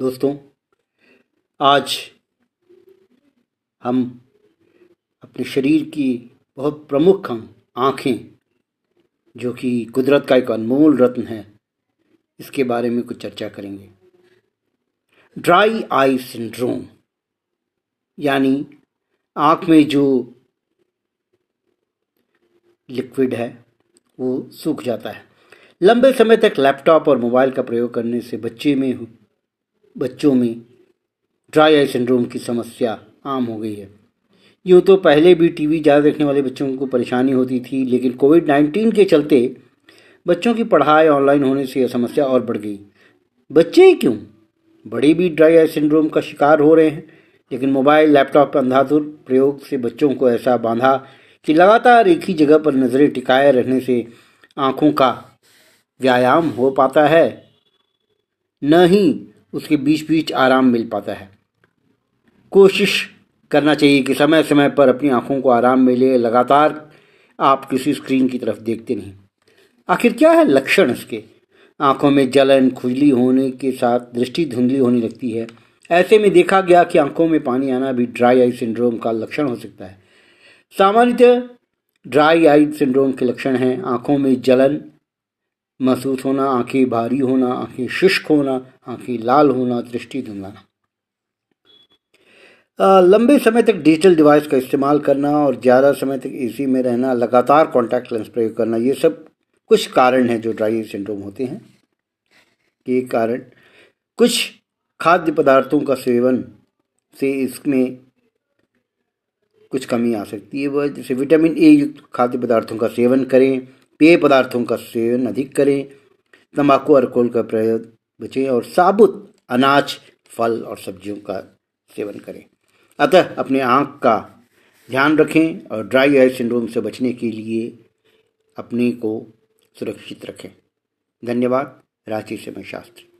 दोस्तों, आज हम अपने शरीर की बहुत प्रमुख अंग आँखें, जो कि कुदरत का एक अनमोल रत्न है, इसके बारे में कुछ चर्चा करेंगे। ड्राई आई सिंड्रोम, यानी आँख में जो लिक्विड है, वो सूख जाता है। लंबे समय तक लैपटॉप और मोबाइल का प्रयोग करने से बच्चे में बच्चों में ड्राई आई सिंड्रोम की समस्या आम हो गई है। यूँ तो पहले भी टीवी ज़्यादा देखने वाले बच्चों को परेशानी होती थी, लेकिन कोविड नाइन्टीन के चलते बच्चों की पढ़ाई ऑनलाइन होने से यह समस्या और बढ़ गई। बच्चे ही क्यों? बड़े भी ड्राई आई सिंड्रोम का शिकार हो रहे हैं, लेकिन मोबाइल, लैपटॉप का अंधाधुर प्रयोग से बच्चों को ऐसा बांधा कि लगातार एक ही जगह पर नज़रें टिकाए रहने से आँखों का व्यायाम हो पाता है। न ही उसके बीच बीच आराम मिल पाता है। कोशिश करना चाहिए कि समय समय पर अपनी आँखों को आराम मिले, लगातार आप किसी स्क्रीन की तरफ़ देखते नहीं आखिर क्या है लक्षण इसके? आँखों में जलन, खुजली होने के साथ दृष्टि धुंधली होने लगती है। ऐसे में देखा गया कि आँखों में पानी आना भी ड्राई आई सिंड्रोम का लक्षण हो सकता है। सामान्यतः ड्राई आई सिंड्रोम के लक्षण हैं। आँखों में जलन महसूस होना, आँखें भारी होना, आँखें शुष्क होना, आँखें लाल होना, दृष्टि धुंधलाना लंबे समय तक डिजिटल डिवाइस का इस्तेमाल करना और ज़्यादा समय तक एसी में रहना, लगातार कॉन्टैक्ट लेंस प्रयोग करना, ये सब कुछ कारण हैं जो ड्राई सिंड्रोम होते हैं। ये कारण, कुछ खाद्य पदार्थों का सेवन से इसमें कुछ कमी आ सकती है। वह जैसे विटामिन ए युक्त खाद्य पदार्थों का सेवन करें पेय पदार्थों का सेवन अधिक करें। तंबाकू अल्कोहल का प्रयोग बचें और साबुत अनाज, फल और सब्जियों का सेवन करें। अतः अपने आँख का ध्यान रखें और ड्राई आई सिंड्रोम से बचने के लिए अपने को सुरक्षित रखें। धन्यवाद। रांची से मैं शास्त्री।